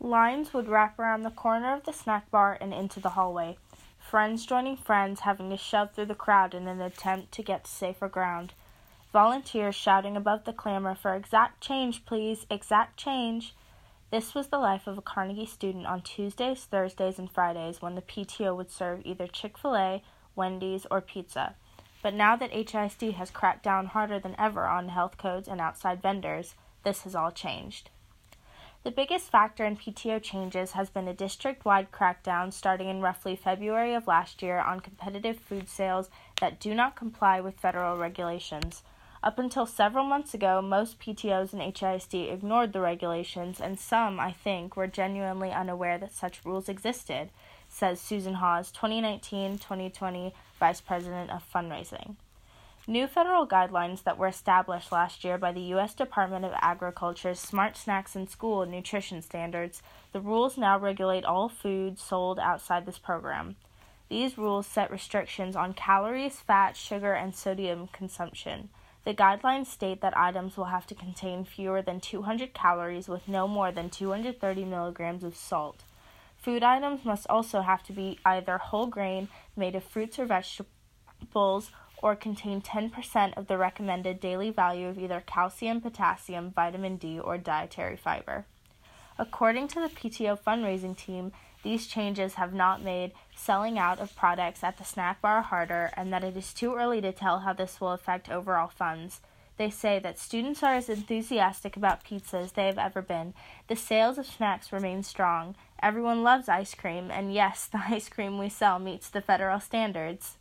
Lines would wrap around the corner of the snack bar and into the hallway, friends joining friends having to shove through the crowd in an attempt to get to safer ground. Volunteers shouting above the clamor for exact change, please, exact change. This was the life of a Carnegie student on Tuesdays, Thursdays, and Fridays when the PTO would serve either Chick fil A, Wendy's, or pizza. But now that HISD has cracked down harder than ever on health codes and outside vendors, this has all changed. The biggest factor in PTO changes has been a district wide crackdown starting in roughly February of last year on competitive food sales that do not comply with federal regulations. Up until several months ago, most PTOs and HISD ignored the regulations, and some, I think, were genuinely unaware that such rules existed, says Susan Hawes, 2019 2020 Vice President of Fundraising. New federal guidelines that were established last year by the U.S. Department of Agriculture's Smart Snacks in School nutrition standards, the rules now regulate all food sold outside this program. These rules set restrictions on calories, fat, sugar, and sodium consumption. The guidelines state that items will have to contain fewer than 200 calories with no more than 230 milligrams of salt. Food items must also have to be either whole grain, made of fruits or vegetables, or contain 10% of the recommended daily value of either calcium, potassium, vitamin D, or dietary fiber. According to the PTO fundraising team, these changes have not made selling out of products at the snack bar harder and that it is too early to tell how this will affect overall funds. They say that students are as enthusiastic about pizza as they have ever been. The sales of snacks remain strong. Everyone loves ice cream, and yes, the ice cream we sell meets the federal standards.